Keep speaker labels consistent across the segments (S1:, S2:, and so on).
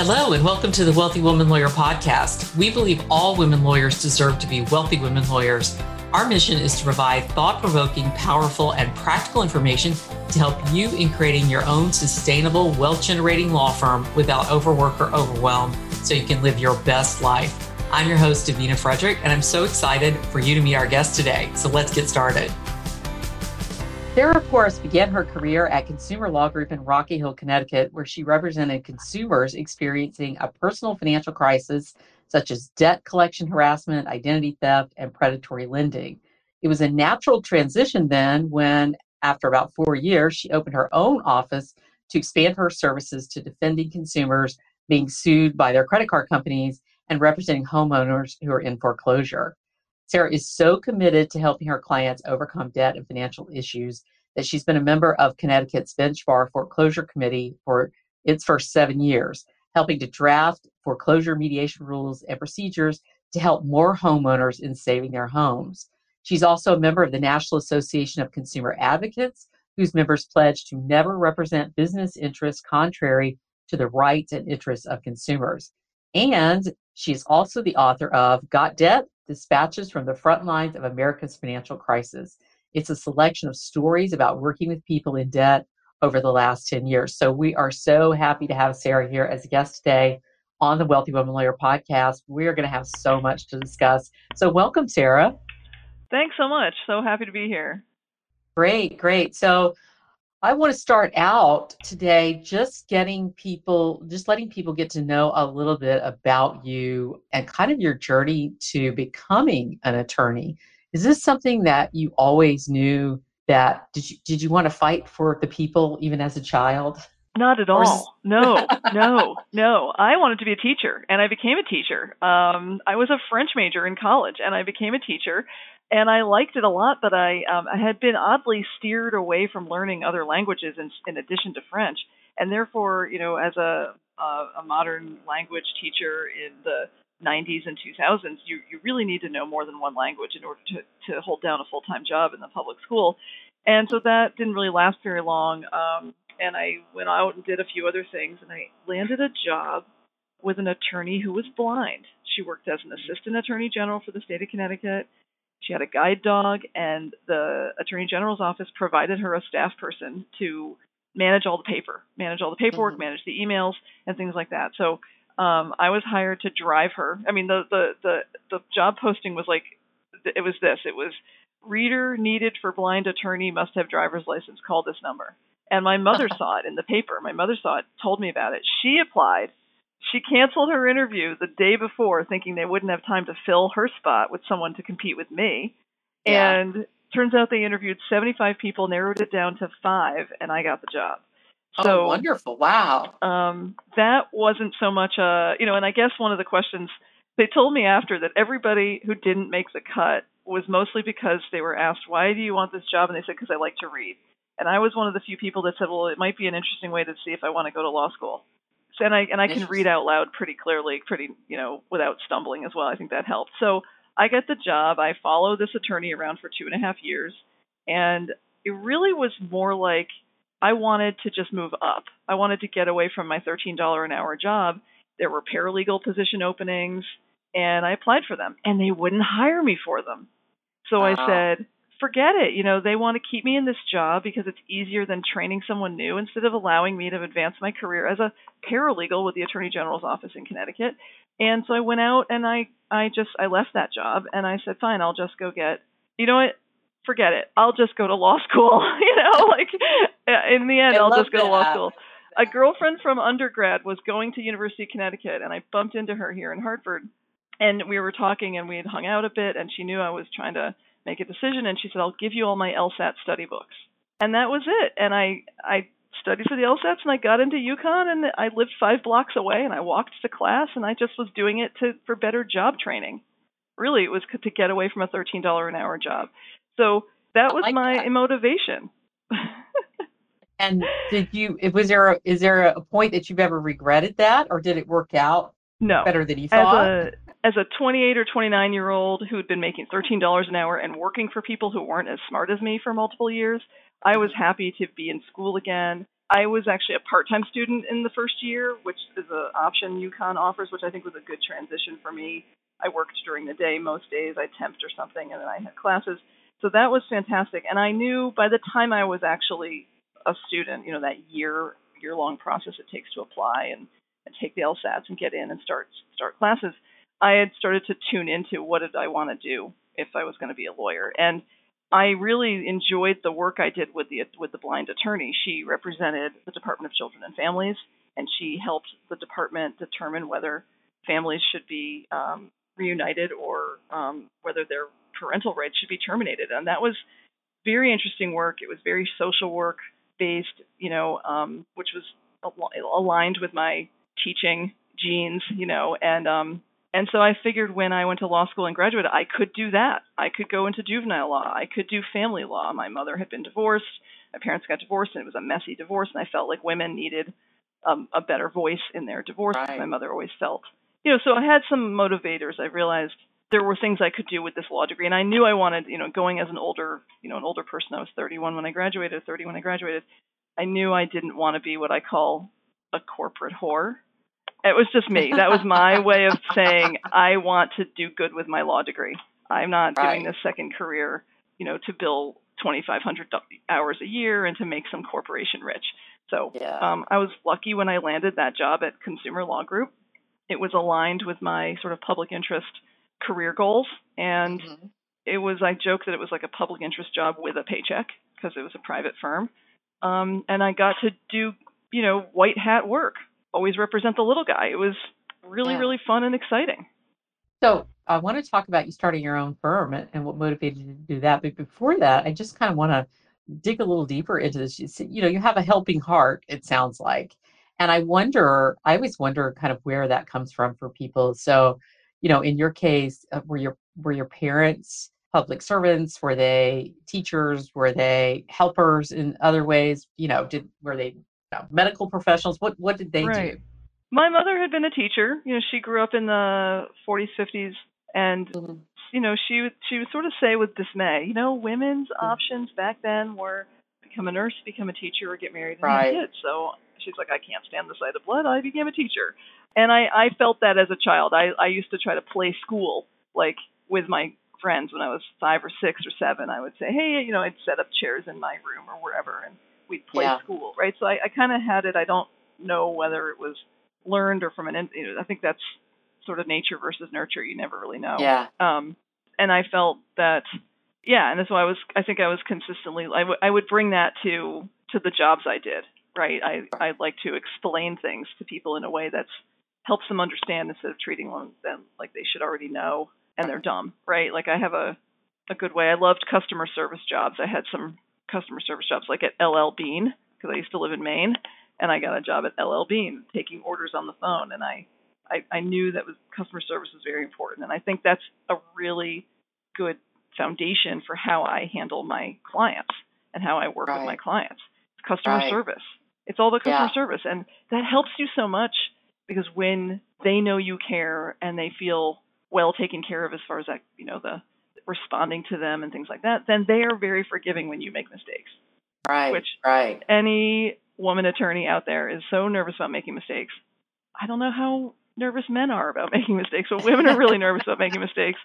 S1: Hello, and welcome to the Wealthy Woman Lawyer podcast. We believe all women lawyers deserve to be wealthy women lawyers. Our mission is to provide thought provoking, powerful, and practical information to help you in creating your own sustainable, wealth generating law firm without overwork or overwhelm so you can live your best life. I'm your host, Davina Frederick, and I'm so excited for you to meet our guest today. So let's get started. Sarah Poriss began her career at Consumer Law Group in Rocky Hill, Connecticut, where she represented consumers experiencing a personal financial crisis such as debt collection harassment, identity theft, and predatory lending. It was a natural transition then when, after about four years, she opened her own office to expand her services to defending consumers being sued by their credit card companies and representing homeowners who are in foreclosure. Sarah is so committed to helping her clients overcome debt and financial issues that she's been a member of Connecticut's Bench Bar Foreclosure Committee for its first seven years, helping to draft foreclosure mediation rules and procedures to help more homeowners in saving their homes. She's also a member of the National Association of Consumer Advocates, whose members pledge to never represent business interests contrary to the rights and interests of consumers. And she's also the author of Got Debt? Dispatches from the Front Lines of America's Financial Crisis. It's a selection of stories about working with people in debt over the last 10 years. So we are so happy to have Sarah here as a guest today on the Wealthy Woman Lawyer podcast. We are going to have so much to discuss. So welcome, Sarah.
S2: Thanks so much. So happy to be here.
S1: Great, great. So I want to start out today just getting people, just letting people get to know a little bit about you and kind of your journey to becoming an attorney. Is this something that you always knew that did you did you want to fight for the people even as a child?
S2: Not at all. no, no, no. I wanted to be a teacher, and I became a teacher. Um, I was a French major in college, and I became a teacher and I liked it a lot, but I um, I had been oddly steered away from learning other languages in, in addition to French, and therefore, you know, as a a modern language teacher in the 90s and 2000s, you you really need to know more than one language in order to to hold down a full time job in the public school, and so that didn't really last very long. Um, and I went out and did a few other things, and I landed a job with an attorney who was blind. She worked as an assistant attorney general for the state of Connecticut she had a guide dog, and the Attorney General's office provided her a staff person to manage all the paper, manage all the paperwork, mm-hmm. manage the emails, and things like that. So um, I was hired to drive her. I mean, the, the the the job posting was like, it was this. It was reader needed for blind attorney must have driver's license. Call this number. And my mother saw it in the paper. My mother saw it, told me about it. She applied she canceled her interview the day before, thinking they wouldn't have time to fill her spot with someone to compete with me. Yeah. And turns out they interviewed 75 people, narrowed it down to five, and I got the job.
S1: Oh, so, oh, wonderful. Wow.
S2: Um, that wasn't so much a, you know, and I guess one of the questions they told me after that everybody who didn't make the cut was mostly because they were asked, why do you want this job? And they said, because I like to read. And I was one of the few people that said, well, it might be an interesting way to see if I want to go to law school and I and I can read out loud pretty clearly, pretty you know, without stumbling as well. I think that helped. So I get the job. I follow this attorney around for two and a half years, and it really was more like I wanted to just move up. I wanted to get away from my thirteen dollar an hour job. There were paralegal position openings, and I applied for them, and they wouldn't hire me for them. So I said, forget it. You know, they want to keep me in this job because it's easier than training someone new instead of allowing me to advance my career as a paralegal with the Attorney General's office in Connecticut. And so I went out and I I just I left that job and I said, fine, I'll just go get. You know what? Forget it. I'll just go to law school. you know, like uh, in the end,
S1: I
S2: I'll just go
S1: that.
S2: to law school. A girlfriend from undergrad was going to University of Connecticut, and I bumped into her here in Hartford, and we were talking, and we had hung out a bit, and she knew I was trying to make a decision. And she said, I'll give you all my LSAT study books. And that was it. And I, I studied for the LSATs and I got into UConn and I lived five blocks away and I walked to class and I just was doing it to, for better job training. Really, it was to get away from a $13 an hour job. So that was like my that. motivation.
S1: and did you, was there, a, is there a point that you've ever regretted that or did it work out
S2: no.
S1: better than you thought?
S2: As a, as a 28 or 29 year old who had been making $13 an hour and working for people who weren't as smart as me for multiple years, I was happy to be in school again I was actually a part-time student in the first year, which is an option UConn offers, which I think was a good transition for me. I worked during the day most days. I temped or something, and then I had classes. So that was fantastic. And I knew by the time I was actually a student, you know, that year year long process it takes to apply and, and take the LSATs and get in and start start classes, I had started to tune into what did I want to do if I was going to be a lawyer. And I really enjoyed the work I did with the with the blind attorney. She represented the Department of Children and Families, and she helped the department determine whether families should be um, reunited or um, whether their parental rights should be terminated. And that was very interesting work. It was very social work based, you know, um, which was al- aligned with my teaching genes, you know, and um, and so I figured when I went to law school and graduated, I could do that. I could go into juvenile law. I could do family law. My mother had been divorced. My parents got divorced, and it was a messy divorce. And I felt like women needed um, a better voice in their divorce.
S3: Right.
S2: My mother always felt, you know. So I had some motivators. I realized there were things I could do with this law degree, and I knew I wanted, you know, going as an older, you know, an older person. I was 31 when I graduated, 30 when I graduated. I knew I didn't want to be what I call a corporate whore. It was just me. That was my way of saying I want to do good with my law degree. I'm not
S3: Right.
S2: doing this second career, you know, to bill 2,500 hours a year and to make some corporation rich. So
S3: Yeah.
S2: um, I was lucky when I landed that job at Consumer Law Group. It was aligned with my sort of public interest career goals, and
S3: Mhm.
S2: it was I joke that it was like a public interest job with a paycheck because it was a private firm. Um, and I got to do, you know, white hat work, always represent the little guy. It was really,
S3: Yeah.
S2: really fun and exciting.
S1: So I want to talk about you starting your own firm and, what motivated you to do that. But before that, I just kind of want to dig a little deeper into this. You, see, you know, you have a helping heart, it sounds like. And I wonder, I always wonder kind of where that comes from for people. So, you know, in your case, uh, were your were your parents public servants? Were they teachers? Were they helpers in other ways? You know, did were they medical professionals? What what did they
S2: Right.
S1: do?
S2: My mother had been a teacher. You know, she grew up in the 40s, 50s, and
S3: Mhm.
S2: you know, she would she would sort of say with dismay, you know, women's options back then were become a nurse, become a teacher, or get married and
S3: Right.
S2: have kids. So she's like, I can't stand the sight of blood. I became a teacher, and I I felt that as a child. I I used to try to play school like with my friends when I was five or six or seven. I would say, hey, you know, I'd set up chairs in my room or wherever, and we'd play
S3: Yeah.
S2: school, right? So I, I kind of had it. I don't know whether it was learned or from an. You know, I think that's sort of nature versus nurture. You never really know
S3: Yeah.
S2: um and i felt that yeah and that's why i was i think i was consistently I would I would bring that to to the jobs i did right i i like to explain things to people in a way that's helps them understand instead of treating them like they should already know and they're dumb right like i have a a good way i loved customer service jobs i had some customer service jobs like at ll bean because i used to live in maine and i got a job at ll bean taking orders on the phone and i I, I knew that was customer service was very important, and I think that's a really good foundation for how I handle my clients and how I work with my clients. It's customer
S3: Right.
S2: service. It's all the customer
S3: Yeah.
S2: service, and that helps you so much because when they know you care and they feel well taken care of as far as that, you know, the responding to them and things like that, then they are very forgiving when you make mistakes.
S3: Right.
S2: Which-
S3: right.
S2: Any woman attorney out there is so nervous about making mistakes. I don't know how nervous men are about making mistakes, but women are really nervous about making mistakes.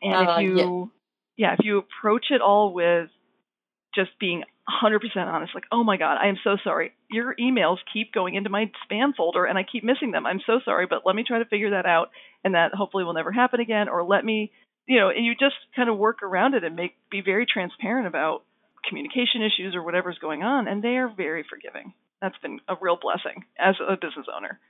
S2: And
S3: Uh,
S2: if
S3: yeah.
S2: you, yeah, if you approach it all with just being 100% honest, like, oh my God, I am so sorry. Your emails keep going into my spam folder and I keep missing them. I'm so sorry, but let me try to figure that out and that hopefully will never happen again. Or let me, you know, and you just kind of work around it and make, be very transparent about communication issues or whatever's going on. And they are very forgiving. That's been a real blessing as a business owner.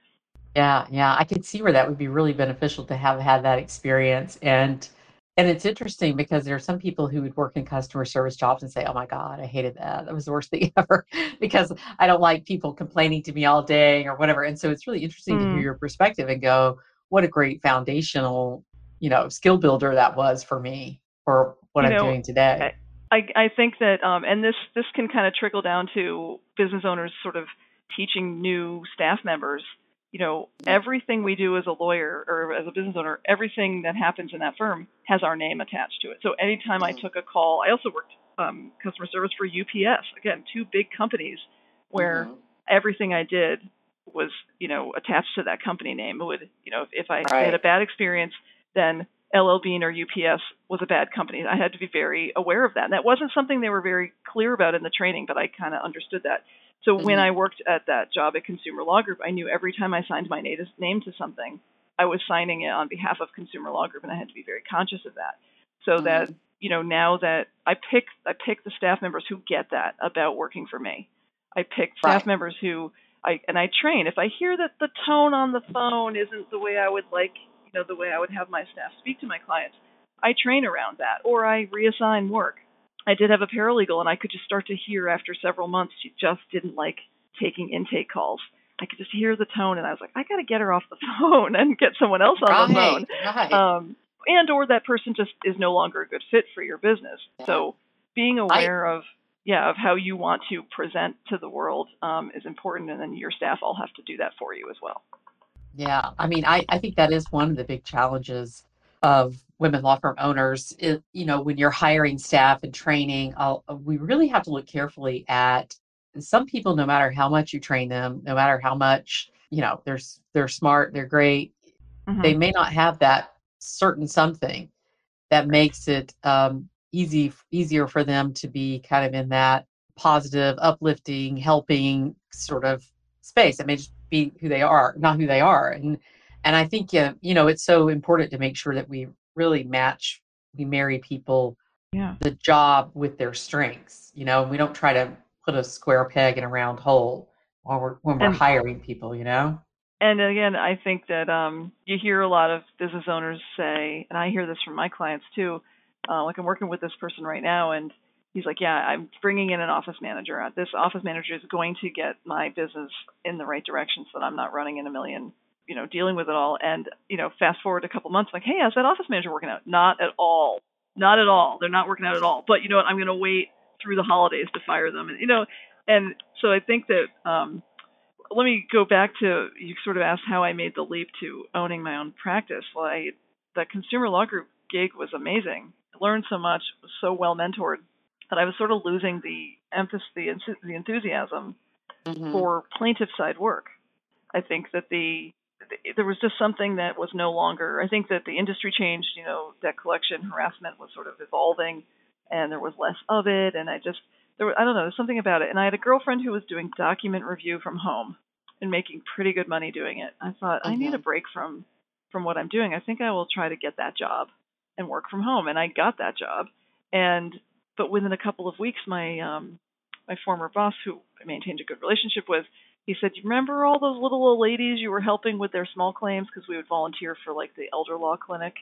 S1: Yeah, yeah, I could see where that would be really beneficial to have had that experience. And and it's interesting because there are some people who would work in customer service jobs and say, "Oh my God, I hated that. That was the worst thing ever," because I don't like people complaining to me all day or whatever. And so it's really interesting to hear
S2: Mm.
S1: your perspective and go, "What a great foundational, you know, skill builder that was for me for what
S2: You
S1: I'm
S2: know,
S1: doing today."
S2: I, I think that, um, and this this can kind of trickle down to business owners sort of teaching new staff members. You know, everything we do as a lawyer or as a business owner, everything that happens in that firm has our name attached to it. So anytime I
S3: Mhm.
S2: took a call, I also worked um, customer service for UPS. Again, two big companies. where mm-hmm. everything I did was, you know, attached to that company name. It would, you know, if I right. had a bad experience, then LL Bean or UPS was a bad company. I had to be very aware of that. And that wasn't something they were very clear about in the training, but I kind of understood that. So mm-hmm. when I worked at that job at Consumer Law Group, I knew every time I signed my name to something, I was signing it on behalf of Consumer Law Group, and I had to be very conscious of that. So mm-hmm. that you know now that I pick I pick the staff members who get that about working for me. I pick staff right. members who I and I train. If I hear that the tone on the phone isn't the way I would like, you know, the way I would have my staff speak to my clients, I train around that or I reassign work. I did have a paralegal and I could just start to hear after several months she just didn't like taking intake calls. I could just hear the tone and I was like, I got to get her off the phone and get someone else on right, the phone. Right. Um, and or that person just is no longer a good fit for your business. Yeah. So being aware I, of yeah of how you want to present to the world um, is important, and then your staff all have to do that for you as well.
S1: Yeah, I mean, I I think that is one of the big challenges of women law firm owners. It, you know, when you're hiring staff and training, I'll, we really have to look carefully at some people. No matter how much you train them, no matter how much you know, they're they're smart, they're great. Mm-hmm. They may not have that certain something that makes it um, easy easier for them to be kind of in that positive, uplifting, helping sort of space. It may just be who they are, not who they are. And and I think uh, you know it's so important to make sure that we really match, we marry people,
S2: yeah.
S1: the job with their strengths. You know, and we don't try to put a square peg in a round hole while we're when we're and, hiring people. You know
S2: and again, I think that um, you hear a lot of business owners say, and I hear this from my clients too. Uh, like I'm working with this person right now, and he's like, "Yeah, I'm bringing in an office manager. This office manager is going to get my business in the right direction, so that I'm not running in a million, you know, dealing with it all." And you know, fast forward a couple months, like, "Hey, how's that office manager working out?" Not at all. Not at all. They're not working out at all. But you know what? I'm going to wait through the holidays to fire them, and you know, and so I think that um, let me go back to you sort of asked how I made the leap to owning my own practice. Well, I, the consumer law group gig was amazing. I learned so much, was so well mentored that I was sort of losing the emphasis, the, the enthusiasm mm-hmm. for plaintiff side work. I think that the there was just something that was no longer. I think that the industry changed. You know, debt collection harassment was sort of evolving, and there was less of it. And I just there I don't know, there's something about it. And I had a girlfriend who was doing document review from home and making pretty good money doing it. I thought mm-hmm. I need a mm-hmm. break from from what I'm doing. I think I will try to get that job and work from home. And I got that job. And but within a couple of weeks, my um, my former boss, who I maintained a good relationship with, he said, "You remember all those little old ladies you were helping with their small claims because we would volunteer for like the elder law clinic,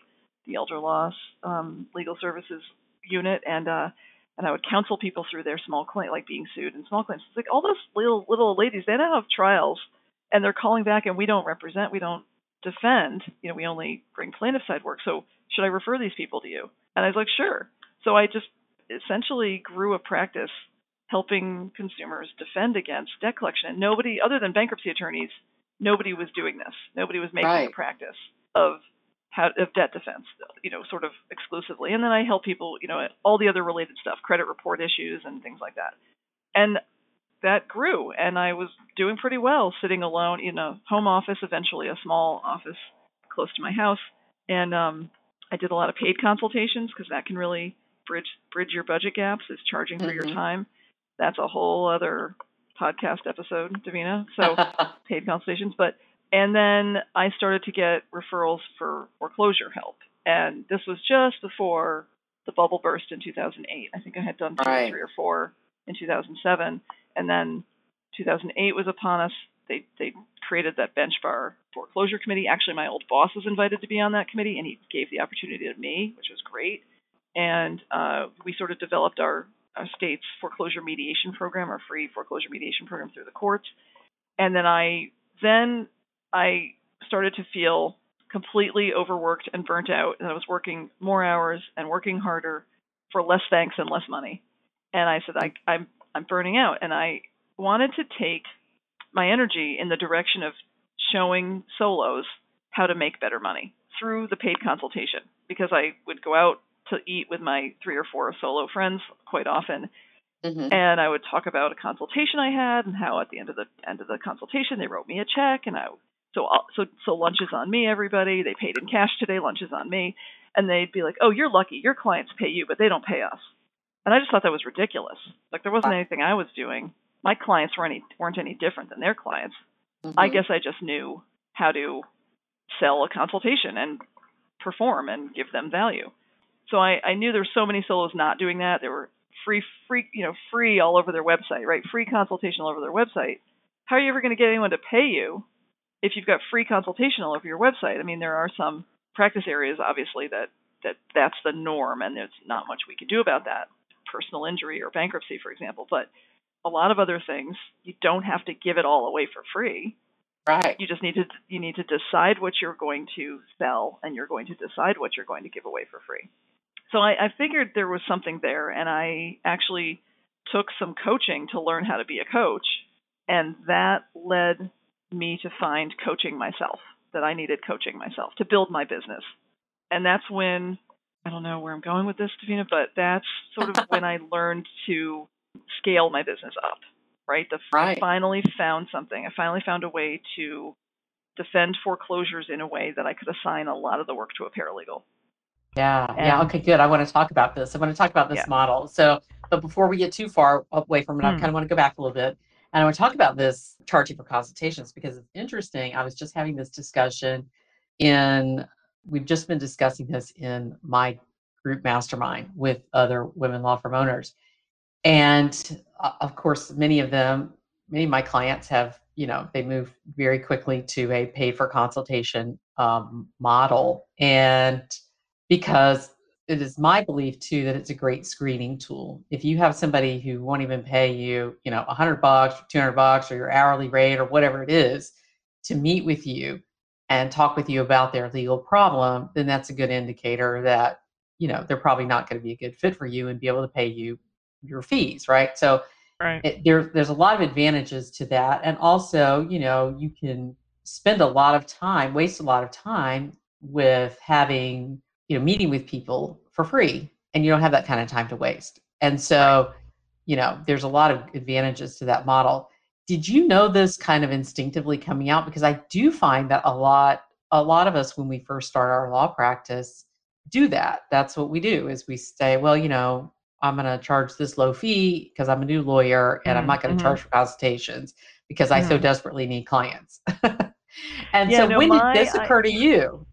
S2: the elder law um, legal services unit, and uh, and I would counsel people through their small claim, like being sued in small claims. It's like all those little little ladies, they don't have trials, and they're calling back, and we don't represent, we don't defend. You know, we only bring plaintiff side work. So should I refer these people to you? And I was like, sure. So I just essentially grew a practice helping consumers defend against debt collection. And nobody, other than bankruptcy attorneys, nobody was doing this. Nobody was making right. a practice of how, of debt defense, you know, sort of exclusively. And then I help people, you know, all the other related stuff, credit report issues and things like that. And that grew, and I was doing pretty well, sitting alone in a home office, eventually a small office close to my house. And um, I did a lot of paid consultations because that can really bridge bridge your budget gaps. Is charging for mm-hmm. your time. That's a whole other podcast episode, Davina. So paid consultations, but and then I started to get referrals for foreclosure help. And this was just before the bubble burst in 2008. I think I had done two right. or three or four in 2007. And then 2008 was upon us. They, they created that bench bar foreclosure committee. Actually, my old boss was invited to be on that committee, and he gave the opportunity to me, which was great. And uh, we sort of developed our, our state's foreclosure mediation program, our free foreclosure mediation program through the courts. And then I then I started to feel completely overworked and burnt out, and I was working more hours and working harder for less thanks and less money. And I said, I, I'm I'm burning out, and I wanted to take my energy in the direction of showing solos how to make better money through the paid consultation because I would go out to eat with my three or four solo friends quite often. Mm-hmm. And I would talk about a consultation I had and how at the end of the end of the consultation they wrote me a check and I so so so lunch is on me everybody. They paid in cash today lunch is on me. And they'd be like oh you're lucky. Your clients pay you but they don't pay us. And I just thought that was ridiculous. Like there wasn't anything I was doing. My clients were any weren't any different than their clients. Mm-hmm. I guess I just knew how to sell a consultation and perform and give them value so I, I knew there were so many solos not doing that. There were free, free, you know, free all over their website, right? Free consultation all over their website. How are you ever going to get anyone to pay you if you've got free consultation all over your website? I mean, there are some practice areas, obviously, that that that's the norm, and there's not much we can do about that. Personal injury or bankruptcy, for example, but a lot of other things you don't have to give it all away for free.
S1: Right.
S2: You just need to you need to decide what you're going to sell, and you're going to decide what you're going to give away for free so I, I figured there was something there, and I actually took some coaching to learn how to be a coach, and that led me to find coaching myself. That I needed coaching myself to build my business, and that's when I don't know where I'm going with this, Davina, but that's sort of when I learned to scale my business up. Right, the,
S1: right.
S2: I finally found something. I finally found a way to defend foreclosures in a way that I could assign a lot of the work to a paralegal.
S1: Yeah, and, yeah. Okay, good. I want to talk about this. I want to talk about this yeah. model. So, but before we get too far away from it, hmm. I kind of want to go back a little bit. And I want to talk about this charging for consultations because it's interesting. I was just having this discussion in, we've just been discussing this in my group mastermind with other women law firm owners. And uh, of course, many of them, many of my clients have, you know, they move very quickly to a pay for consultation um, model. And because it is my belief too that it's a great screening tool. If you have somebody who won't even pay you, you know, 100 bucks, 200 bucks, or your hourly rate, or whatever it is, to meet with you and talk with you about their legal problem, then that's a good indicator that you know they're probably not going to be a good fit for you and be able to pay you your fees, right? So
S2: right.
S1: It, there, there's a lot of advantages to that, and also, you know, you can spend a lot of time, waste a lot of time with having you know meeting with people for free and you don't have that kind of time to waste and so you know there's a lot of advantages to that model did you know this kind of instinctively coming out because i do find that a lot a lot of us when we first start our law practice do that that's what we do is we say well you know i'm going to charge this low fee because i'm a new lawyer and mm-hmm. i'm not going to mm-hmm. charge for consultations because mm-hmm. i so mm-hmm. desperately need clients and yeah, so no, when my, did this occur I, to you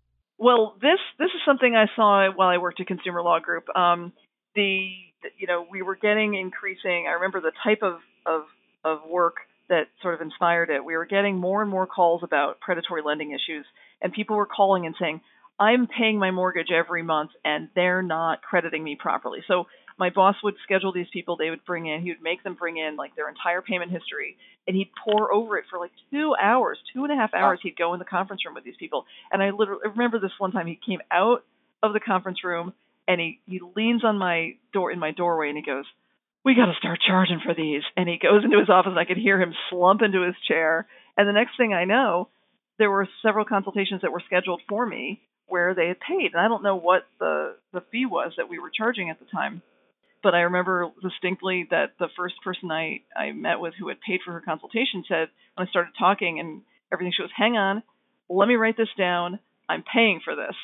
S2: well, this this is something I saw while I worked at Consumer Law Group. Um, the you know we were getting increasing. I remember the type of of of work that sort of inspired it. We were getting more and more calls about predatory lending issues, and people were calling and saying, "I'm paying my mortgage every month, and they're not crediting me properly." So my boss would schedule these people. They would bring in. He would make them bring in like their entire payment history, and he'd pore over it for like two hours, two and a half hours. He'd go in the conference room with these people, and I literally I remember this one time. He came out of the conference room and he he leans on my door in my doorway and he goes, "We got to start charging for these." And he goes into his office, and I could hear him slump into his chair. And the next thing I know, there were several consultations that were scheduled for me where they had paid, and I don't know what the the fee was that we were charging at the time but I remember distinctly that the first person I, I met with who had paid for her consultation said, when I started talking and everything, she goes, hang on, let me write this down. I'm paying for this.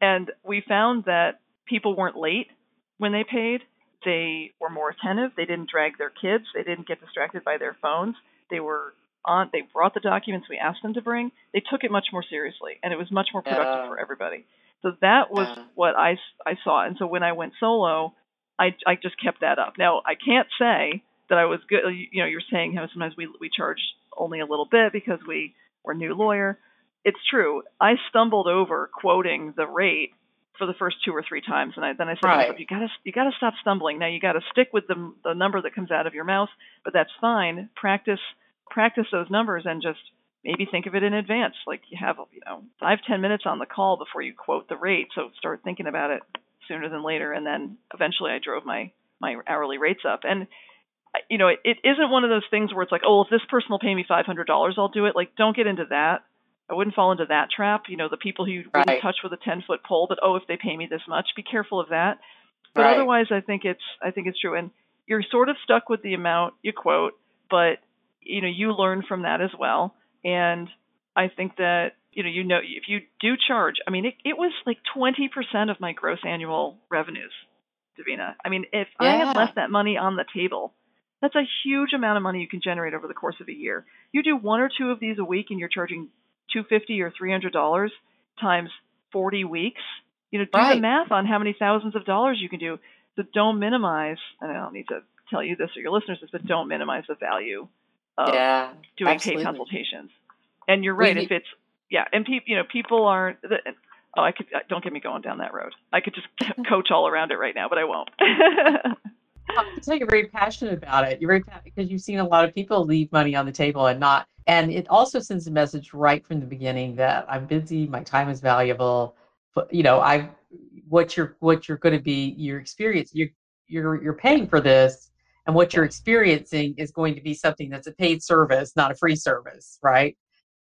S2: And we found that people weren't late when they paid. They were more attentive. They didn't drag their kids. They didn't get distracted by their phones. They were on. They brought the documents we asked them to bring. They took it much more seriously, and it was much more productive for everybody. So that was what I, I saw. And so when I went solo, I I just kept that up. Now I can't say that I was good. You know, you're saying how sometimes we we charge only a little bit because we were new lawyer. It's true. I stumbled over quoting the rate for the first two or three times, and I, then I said,
S1: right.
S2: "You gotta you gotta stop stumbling. Now you gotta stick with the the number that comes out of your mouth, but that's fine. Practice practice those numbers and just maybe think of it in advance. Like you have you know five ten minutes on the call before you quote the rate. So start thinking about it sooner than later. And then eventually I drove my my hourly rates up. And you know, it, it isn't one of those things where it's like, oh, if this person will pay me five hundred dollars, I'll do it. Like, don't get into that. I wouldn't fall into that trap. You know, the people who you
S1: right.
S2: wouldn't touch with a ten foot pole, but oh, if they pay me this much, be careful of that. But
S1: right.
S2: otherwise, I think it's I think it's true. And you're sort of stuck with the amount you quote, but you know you learn from that as well. And I think that you know you know if you do charge, I mean it, it was like 20% of my gross annual revenues, Davina. I mean if yeah. I had left that money on the table, that's a huge amount of money you can generate over the course of a year. You do one or two of these a week, and you're charging 250 or 300 dollars times 40 weeks. You know, do right. the math on how many thousands of dollars you can do. So don't minimize. And I don't need to tell you this or your listeners this, but don't minimize the value of yeah, doing absolutely. paid consultations. And you're right. We, if it's yeah, and people, you know, people aren't. Oh, I could. Uh, don't get me going down that road. I could just coach all around it right now, but I won't.
S1: I can tell you're very passionate about it. You're very passionate because you've seen a lot of people leave money on the table and not. And it also sends a message right from the beginning that I'm busy, my time is valuable. But you know, I what you're what you're going to be your experience. You're you're you're paying for this, and what you're experiencing is going to be something that's a paid service, not a free service, right?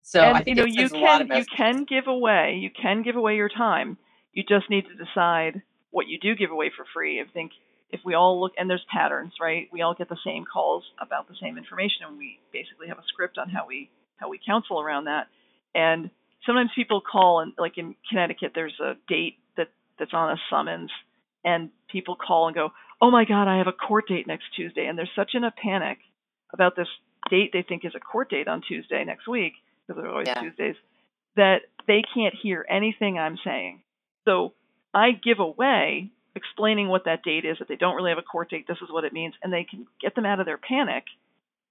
S2: So and, I think you know you can you can give away you can give away your time. You just need to decide what you do give away for free. I think if we all look and there's patterns, right? We all get the same calls about the same information and we basically have a script on how we how we counsel around that. And sometimes people call and like in Connecticut there's a date that that's on a summons and people call and go, "Oh my god, I have a court date next Tuesday." And they're such in a panic about this date they think is a court date on Tuesday next week because they're always yeah. Tuesdays that they can't hear anything I'm saying. So I give away explaining what that date is, that they don't really have a court date, this is what it means, and they can get them out of their panic.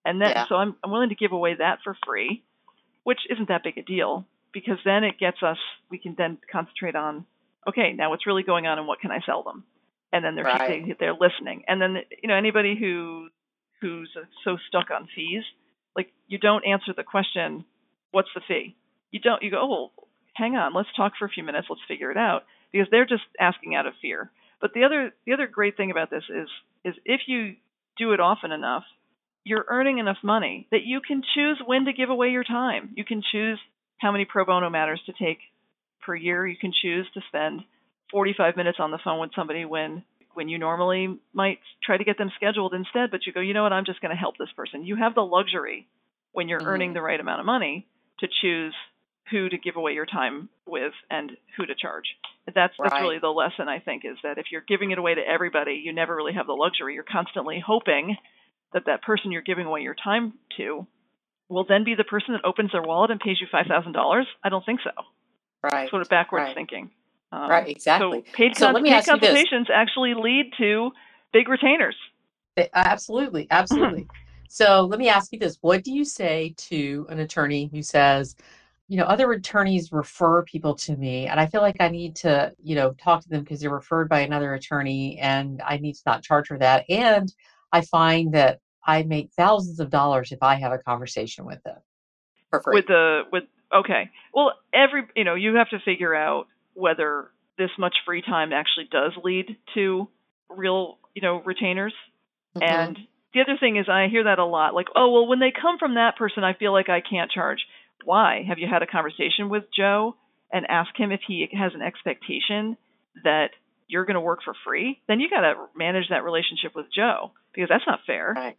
S2: And then, yeah. so I'm, I'm willing to give away that for free, which isn't that big a deal because then it gets us, we can then concentrate on, okay, now what's really going on and what can I sell them? And then they're, right. they, they're listening. And then, you know, anybody who, who's so stuck on fees, like you don't answer the question, what's the fee? You don't, you go, oh, well, hang on, let's talk for a few minutes, let's figure it out because they're just asking out of fear. But the other the other great thing about this is is if you do it often enough, you're earning enough money that you can choose when to give away your time. You can choose how many pro bono matters to take per year. You can choose to spend 45 minutes on the phone with somebody when when you normally might try to get them scheduled instead, but you go, you know what, I'm just going to help this person. You have the luxury when you're mm-hmm. earning the right amount of money to choose who to give away your time with and who to charge. That's that's really the lesson I think is that if you're giving it away to everybody, you never really have the luxury. You're constantly hoping that that person you're giving away your time to will then be the person that opens their wallet and pays you five thousand dollars. I don't think so.
S1: Right.
S2: Sort of backwards
S1: right.
S2: thinking.
S1: Um, right. Exactly.
S2: So paid, so con- paid consultations actually lead to big retainers.
S1: Absolutely. Absolutely. so let me ask you this: What do you say to an attorney who says? you know other attorneys refer people to me and i feel like i need to you know talk to them because they're referred by another attorney and i need to not charge for that and i find that i make thousands of dollars if i have a conversation with them
S2: for free. with the with okay well every you know you have to figure out whether this much free time actually does lead to real you know retainers mm-hmm. and the other thing is i hear that a lot like oh well when they come from that person i feel like i can't charge why? Have you had a conversation with Joe and ask him if he has an expectation that you're going to work for free? Then you got to manage that relationship with Joe because that's not fair.
S1: Right.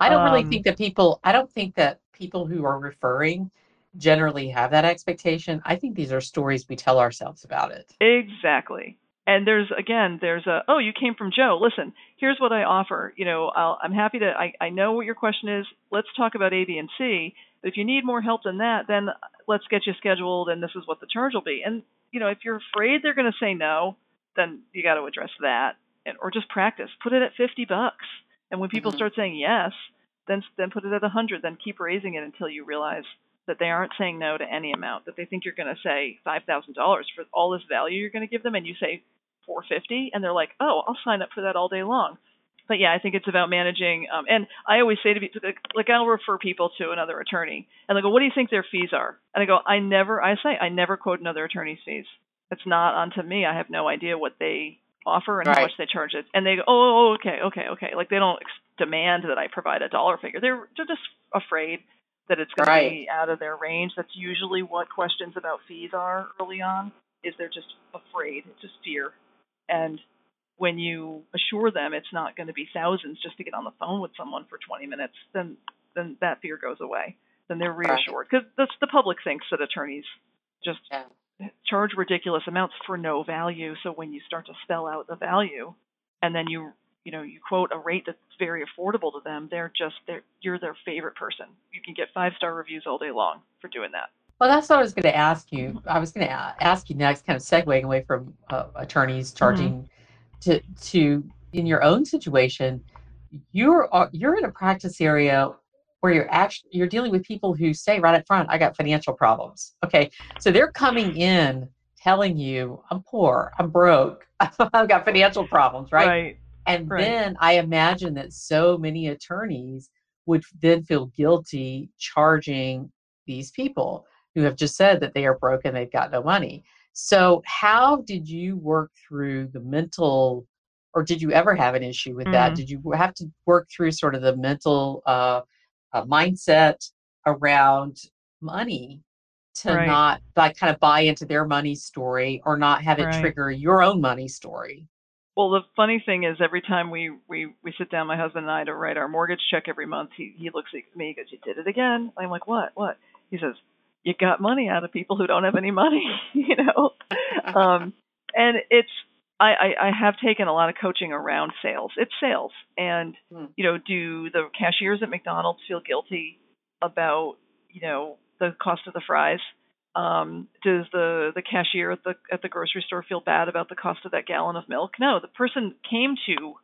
S1: I don't um, really think that people, I don't think that people who are referring generally have that expectation. I think these are stories we tell ourselves about it.
S2: Exactly. And there's again, there's a oh, you came from Joe. Listen, here's what I offer. You know, I'll, I'm happy to. I, I know what your question is. Let's talk about A, B, and C. But if you need more help than that, then let's get you scheduled and this is what the charge will be. And, you know, if you're afraid they're going to say no, then you got to address that and, or just practice. Put it at 50 bucks. And when people mm-hmm. start saying yes, then then put it at 100, then keep raising it until you realize that they aren't saying no to any amount, that they think you're going to say $5,000 for all this value you're going to give them and you say 450 and they're like, "Oh, I'll sign up for that all day long." but yeah, I think it's about managing. Um, and I always say to people, like I'll refer people to another attorney, and they go, "What do you think their fees are?" And I go, "I never," I say, "I never quote another attorney's fees. It's not onto me. I have no idea what they offer and right. how much they charge it." And they go, "Oh, okay, okay, okay." Like they don't demand that I provide a dollar figure. They're they're just afraid that it's going right. to be out of their range. That's usually what questions about fees are early on. Is they're just afraid. It's just fear, and when you assure them it's not going to be thousands just to get on the phone with someone for 20 minutes, then then that fear goes away. Then they're reassured because the the public thinks that attorneys just yeah. charge ridiculous amounts for no value. So when you start to spell out the value, and then you you know you quote a rate that's very affordable to them, they're just they're, you're their favorite person. You can get five star reviews all day long for doing that.
S1: Well, that's what I was going to ask you. I was going to ask you next, kind of segueing away from uh, attorneys mm-hmm. charging mm-hmm. to to in your own situation. You're uh, you're in a practice area where you're actually you're dealing with people who say right up front, "I got financial problems." Okay, so they're coming in telling you, "I'm poor, I'm broke, I've got financial problems," right?
S2: Right.
S1: And
S2: right.
S1: then I imagine that so many attorneys would then feel guilty charging these people who have just said that they are broken, they've got no money. So, how did you work through the mental, or did you ever have an issue with that? Mm. Did you have to work through sort of the mental uh, uh, mindset around money to right. not like kind of buy into their money story or not have it right. trigger your own money story?
S2: Well, the funny thing is, every time we, we we sit down, my husband and I, to write our mortgage check every month, he he looks at me, he goes, "You did it again." I'm like, "What? What?" He says, "You got money out of people who don't have any money," you know. um, and it's I, I I have taken a lot of coaching around sales. It's sales, and hmm. you know, do the cashiers at McDonald's feel guilty about you know the cost of the fries? Um, does the the cashier at the at the grocery store feel bad about the cost of that gallon of milk? No, the person came to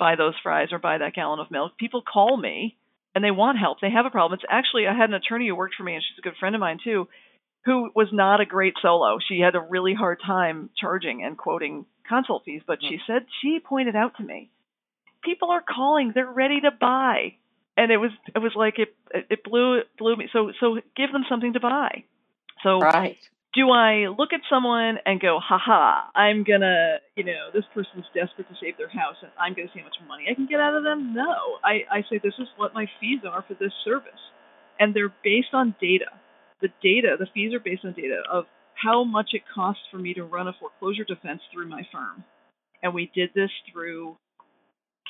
S2: buy those fries or buy that gallon of milk. People call me and they want help. They have a problem. It's actually I had an attorney who worked for me and she's a good friend of mine too, who was not a great solo. She had a really hard time charging and quoting consult fees, but she mm-hmm. said she pointed out to me, people are calling, they're ready to buy. And it was it was like it it blew blew me. So so give them something to buy. So
S1: right.
S2: Do I look at someone and go, haha, I'm gonna, you know, this person's desperate to save their house and I'm gonna see how much money I can get out of them? No. I, I say this is what my fees are for this service. And they're based on data. The data, the fees are based on data of how much it costs for me to run a foreclosure defense through my firm. And we did this through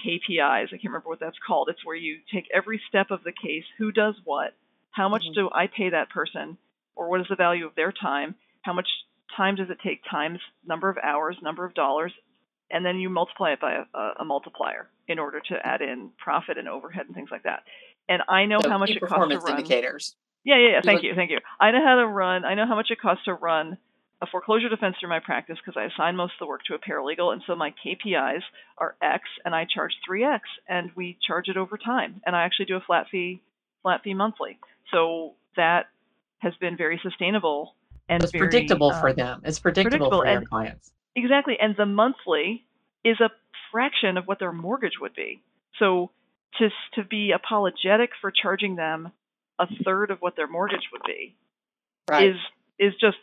S2: KPIs. I can't remember what that's called. It's where you take every step of the case, who does what, how much mm-hmm. do I pay that person, or what is the value of their time? How much time does it take times number of hours, number of dollars, and then you multiply it by a, a multiplier in order to add in profit and overhead and things like that. And I know so how much it costs to run.
S1: Indicators.
S2: Yeah, yeah, yeah. Thank you, thank you. I know how to run. I know how much it costs to run a foreclosure defense through my practice because I assign most of the work to a paralegal, and so my KPIs are X, and I charge three X, and we charge it over time, and I actually do a flat fee, flat fee monthly. So that has been very sustainable and
S1: it's
S2: very,
S1: predictable um, for them. It's predictable, predictable. for their clients.
S2: Exactly, and the monthly is a fraction of what their mortgage would be. So to to be apologetic for charging them a third of what their mortgage would be
S1: right.
S2: is is just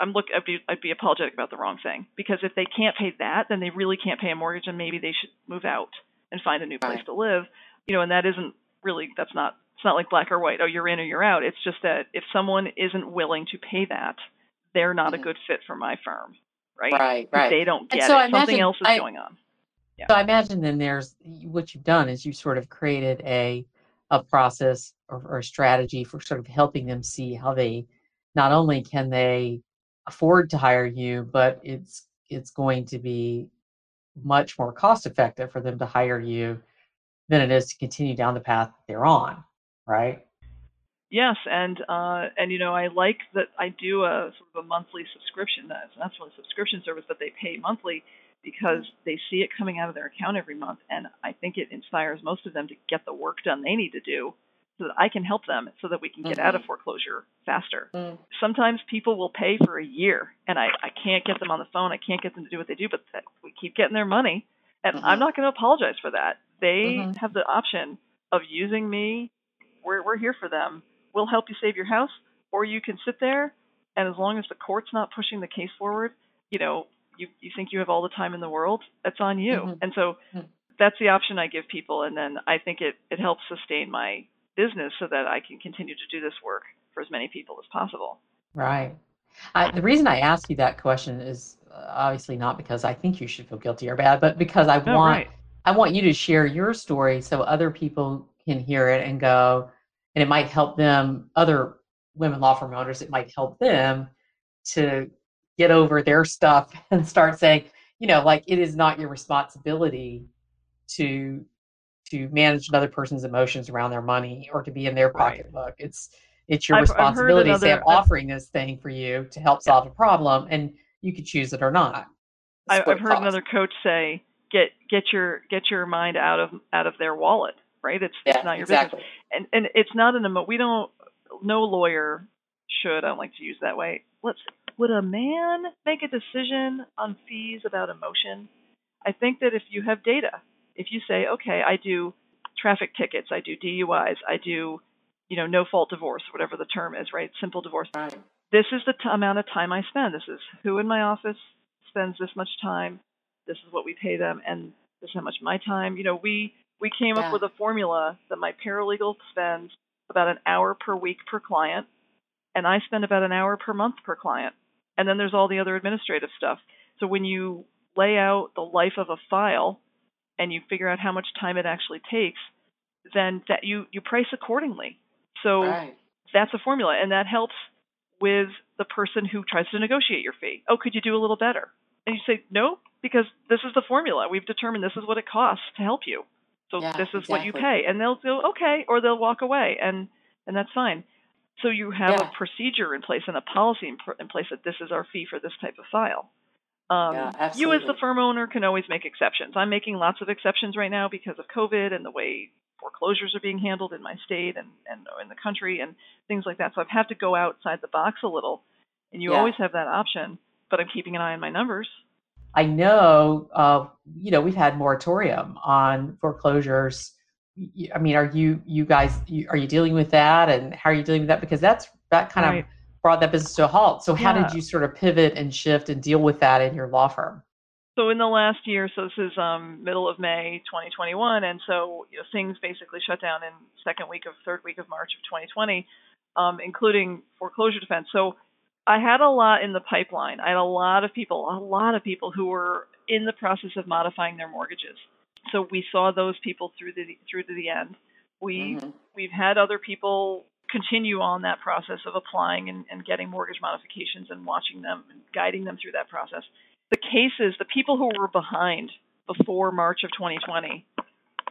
S2: I'm look I'd be I'd be apologetic about the wrong thing because if they can't pay that then they really can't pay a mortgage and maybe they should move out and find a new place right. to live you know and that isn't really that's not it's not like black or white. Oh, you're in or you're out. It's just that if someone isn't willing to pay that, they're not mm-hmm. a good fit for my firm, right?
S1: Right, right.
S2: They don't get so it. Imagine, Something else is I, going on.
S1: Yeah. So I imagine then there's what you've done is you sort of created a a process or, or a strategy for sort of helping them see how they not only can they afford to hire you, but it's it's going to be much more cost effective for them to hire you than it is to continue down the path they're on right?
S2: Yes, and uh, and you know I like that I do a sort of a monthly subscription. That's that's really a subscription service that they pay monthly because they see it coming out of their account every month, and I think it inspires most of them to get the work done they need to do so that I can help them so that we can get mm-hmm. out of mm-hmm. foreclosure faster. Mm. Sometimes people will pay for a year and I, I can't get them on the phone. I can't get them to do what they do, but we keep getting their money. And mm-hmm. I'm not going to apologize for that. They mm-hmm. have the option of using me we're we're here for them. We'll help you save your house, or you can sit there, and as long as the court's not pushing the case forward, you know, you you think you have all the time in the world, that's on you. Mm-hmm. And so mm-hmm. that's the option I give people, and then I think it it helps sustain my business so that I can continue to do this work for as many people as possible.
S1: Right. I, the reason I ask you that question is obviously not because I think you should feel guilty or bad, but because I
S2: No,
S1: want
S2: right.
S1: I want you to share your story so other people can hear it and go, and it might help them, other women law firm owners, it might help them to get over their stuff and start saying, you know, like it is not your responsibility to to manage another person's emotions around their money or to be in their
S2: Right.
S1: pocketbook. It's it's your
S2: I've I've
S1: responsibility to say, I'm offering this thing for you to help solve a problem, and you could choose it or not.
S2: I, I've heard another coach say, "Get get your get your mind out of out of their wallet." Right? It's it's not your business, and and it's not an emo. We don't. No lawyer should. I don't like to use that way. Let's. Would a man make a decision on fees about emotion? I think that if you have data, if you say, okay, I do traffic tickets, I do DUIs, I do, you know, no fault divorce, whatever the term is, right? Simple divorce.
S1: Right.
S2: This is the t- amount of time I spend. This is who in my office spends this much time. This is what we pay them, and this is how much my time. You know, we we came
S1: Yeah.
S2: up with a formula that my paralegal spends about an hour per week per client, and I spend about an hour per month per client. And then there's all the other administrative stuff. So when you lay out the life of a file and you figure out how much time it actually takes, then that you you price accordingly. So
S1: Right.
S2: that's a formula, and that helps with the person who tries to negotiate your fee. Oh, could you do a little better? And you say no, because this is the formula. We've determined this is what it costs to help you. So
S1: Yeah,
S2: this is what you pay, and they'll go okay, or they'll walk away, and and that's fine. So you have
S1: Yeah.
S2: a procedure in place and a policy in, in place that this is our fee for this type of file.
S1: Yeah,
S2: Um, you as the firm owner can always make exceptions. I'm making lots of exceptions right now because of COVID and the way foreclosures are being handled in my state and, and in the country and things like that. So I've had to go outside the box a little. And you
S1: Yeah.
S2: always have that option, but I'm keeping an eye on my numbers.
S1: I know, uh, you know, we've had moratorium on foreclosures. I mean, are you, you guys, you, are you dealing with that, and how are you dealing with that? Because that's that kind of brought that business to a halt. So, how
S2: Yeah.
S1: did you sort of pivot and shift and deal with that in your law firm?
S2: So in the last year, so this is um, middle of May 2021, and so you know things basically shut down in second week of third week of March of 2020, um, including foreclosure defense. So I had a lot in the pipeline. I had a lot of people, a lot of people who were in the process of modifying their mortgages. So we saw those people through the through to the end. We
S1: Mhm.
S2: we've had other people continue on that process of applying and, and getting mortgage modifications and watching them and guiding them through that process. The cases, the people who were behind before March of 2020,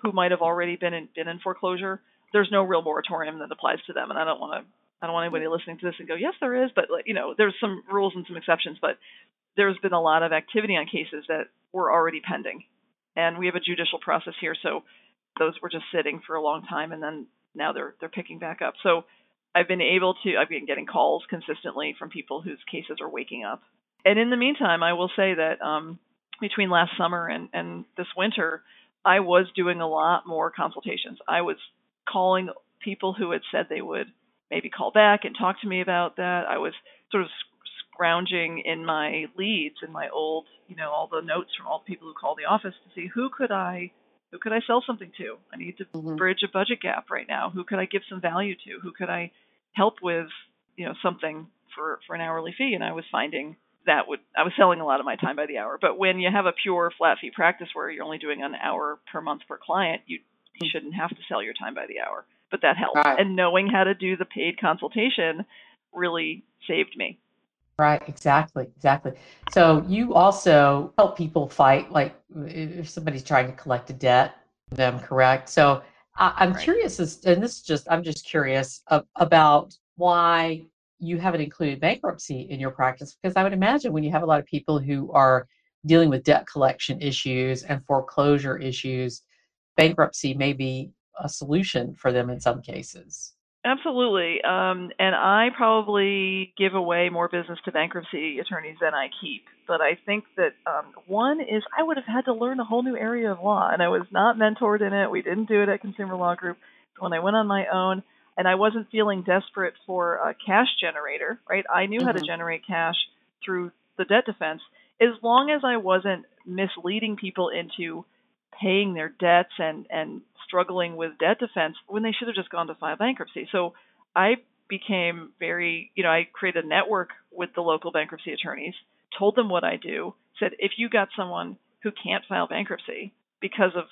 S2: who might have already been in, been in foreclosure, there's no real moratorium that applies to them. And I don't want to, I don't want anybody listening to this and go, yes, there is, but you know, there's some rules and some exceptions, but there's been a lot of activity on cases that were already pending, and we have a judicial process here, so those were just sitting for a long time, and then now they're they're picking back up. So I've been able to I've been getting calls consistently from people whose cases are waking up. And in the meantime, I will say that um, between last summer and, and this winter, I was doing a lot more consultations. I was calling people who had said they would maybe call back and talk to me about that. I was sort of scrounging in my leads in my old, you know, all the notes from all the people who call the office to see who could I who could I sell something to? I need to
S1: Mhm.
S2: bridge a budget gap right now. Who could I give some value to? Who could I help with, you know, something for for an hourly fee? And I was finding that would I was selling a lot of my time by the hour. But when you have a pure flat fee practice where you're only doing an hour per month per client, you, you shouldn't have to sell your time by the hour. But that helped.
S1: Right.
S2: And knowing how to do the paid consultation really saved me.
S1: Right, exactly, exactly. So you also help people fight, like if somebody's trying to collect a debt, them correct. So I, I'm
S2: Right.
S1: curious, as, and this is just, I'm just curious about why you haven't included bankruptcy in your practice, because I would imagine when you have a lot of people who are dealing with debt collection issues and foreclosure issues, bankruptcy may be a solution for them in some cases.
S2: Absolutely. Um, and I probably give away more business to bankruptcy attorneys than I keep. But I think that um, one is I would have had to learn a whole new area of law, and I was not mentored in it. We didn't do it at Consumer Law Group. When I went on my own, and I wasn't feeling desperate for a cash generator, right? I knew how to
S1: Mhm.
S2: generate cash through the debt defense as long as I wasn't misleading people into paying their debts and and struggling with debt defense when they should have just gone to file bankruptcy. So I became very, you know, I created a network with the local bankruptcy attorneys told them what I do, said if you got someone who can't file bankruptcy because of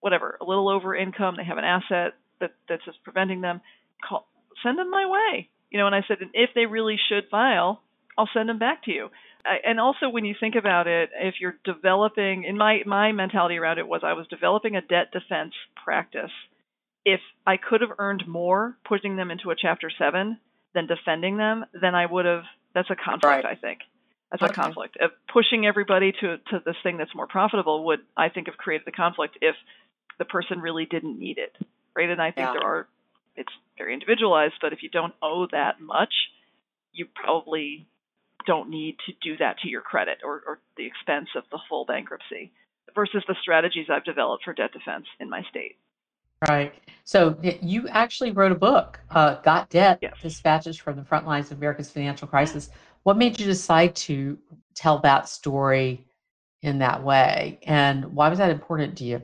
S2: whatever, a little over income, they have an asset that that's just preventing them, call, send them my way. You know, and I said, and if they really should file, I'll send them back to you. And also, when you think about it, if you're developing, in my my mentality around it was I was developing a debt defense practice. If I could have earned more putting them into a Chapter Seven than defending them, then I would have. That's a conflict, right. I think. That's okay. a conflict. Of pushing everybody to to this thing that's more profitable would, I think, have created the conflict if the person really didn't need it, right? And I think yeah. there are. It's very individualized, but if you don't owe that much, you probably don't need to do that to your credit or, or the expense of the full bankruptcy versus the strategies I've developed for debt defense in my state.
S1: Right. So you actually wrote a book, uh, Got Debt yes. Dispatches from the Front Lines of America's Financial Crisis. What made you decide to tell that story in that way? And why was that important to you?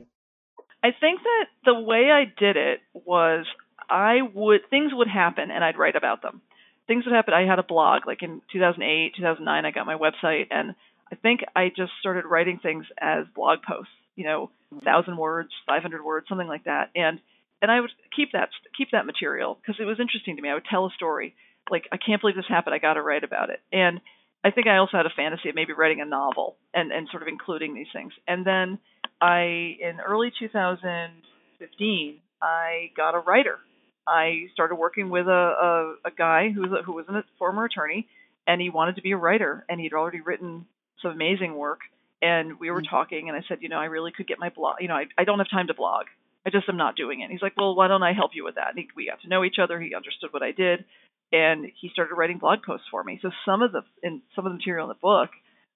S2: I think that the way I did it was I would, things would happen and I'd write about them things would happen. I had a blog like in 2008, 2009. I got my website, and I think I just started writing things as blog posts. You know, mm-hmm. thousand words, 500 words, something like that. And and I would keep that keep that material because it was interesting to me. I would tell a story. Like I can't believe this happened. I got to write about it. And I think I also had a fantasy of maybe writing a novel and and sort of including these things. And then I in early 2015 I got a writer I started working with a, a, a guy who was a, who was a former attorney, and he wanted to be a writer, and he'd already written some amazing work. And we were mm-hmm. talking, and I said, you know, I really could get my blog. You know, I, I don't have time to blog. I just am not doing it. he's like, well, why don't I help you with that? And he, we got to know each other. He understood what I did, and he started writing blog posts for me. So some of the in some of the material in the book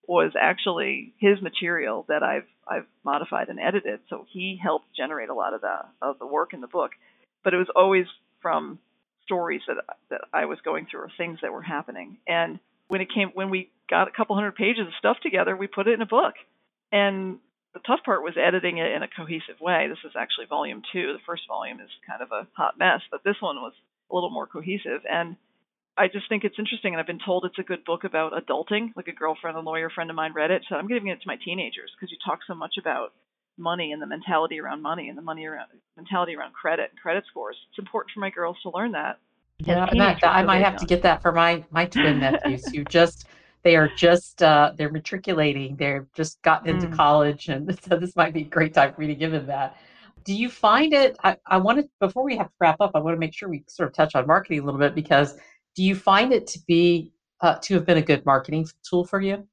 S2: was actually his material that I've I've modified and edited. So he helped generate a lot of the of the work in the book but it was always from stories that that I was going through or things that were happening. And when it came, when we got a couple hundred pages of stuff together, we put it in a book. And the tough part was editing it in a cohesive way. This is actually volume two. The first volume is kind of a hot mess, but this one was a little more cohesive. And I just think it's interesting, and I've been told it's a good book about adulting. Like a girlfriend, a lawyer friend of mine read it, so I'm giving it to my teenagers because you talk so much about money and the mentality around money and the money around mentality around credit and credit scores. It's important for my girls to learn that.
S1: Yeah, that, that, I might have to get that for my my twin nephews who just they are just uh, they're matriculating. They're just gotten into mm. college, and so this might be a great time for me to give them that. Do you find it? I, I want to before we have to wrap up. I want to make sure we sort of touch on marketing a little bit because do you find it to be uh, to have been a good marketing tool for you?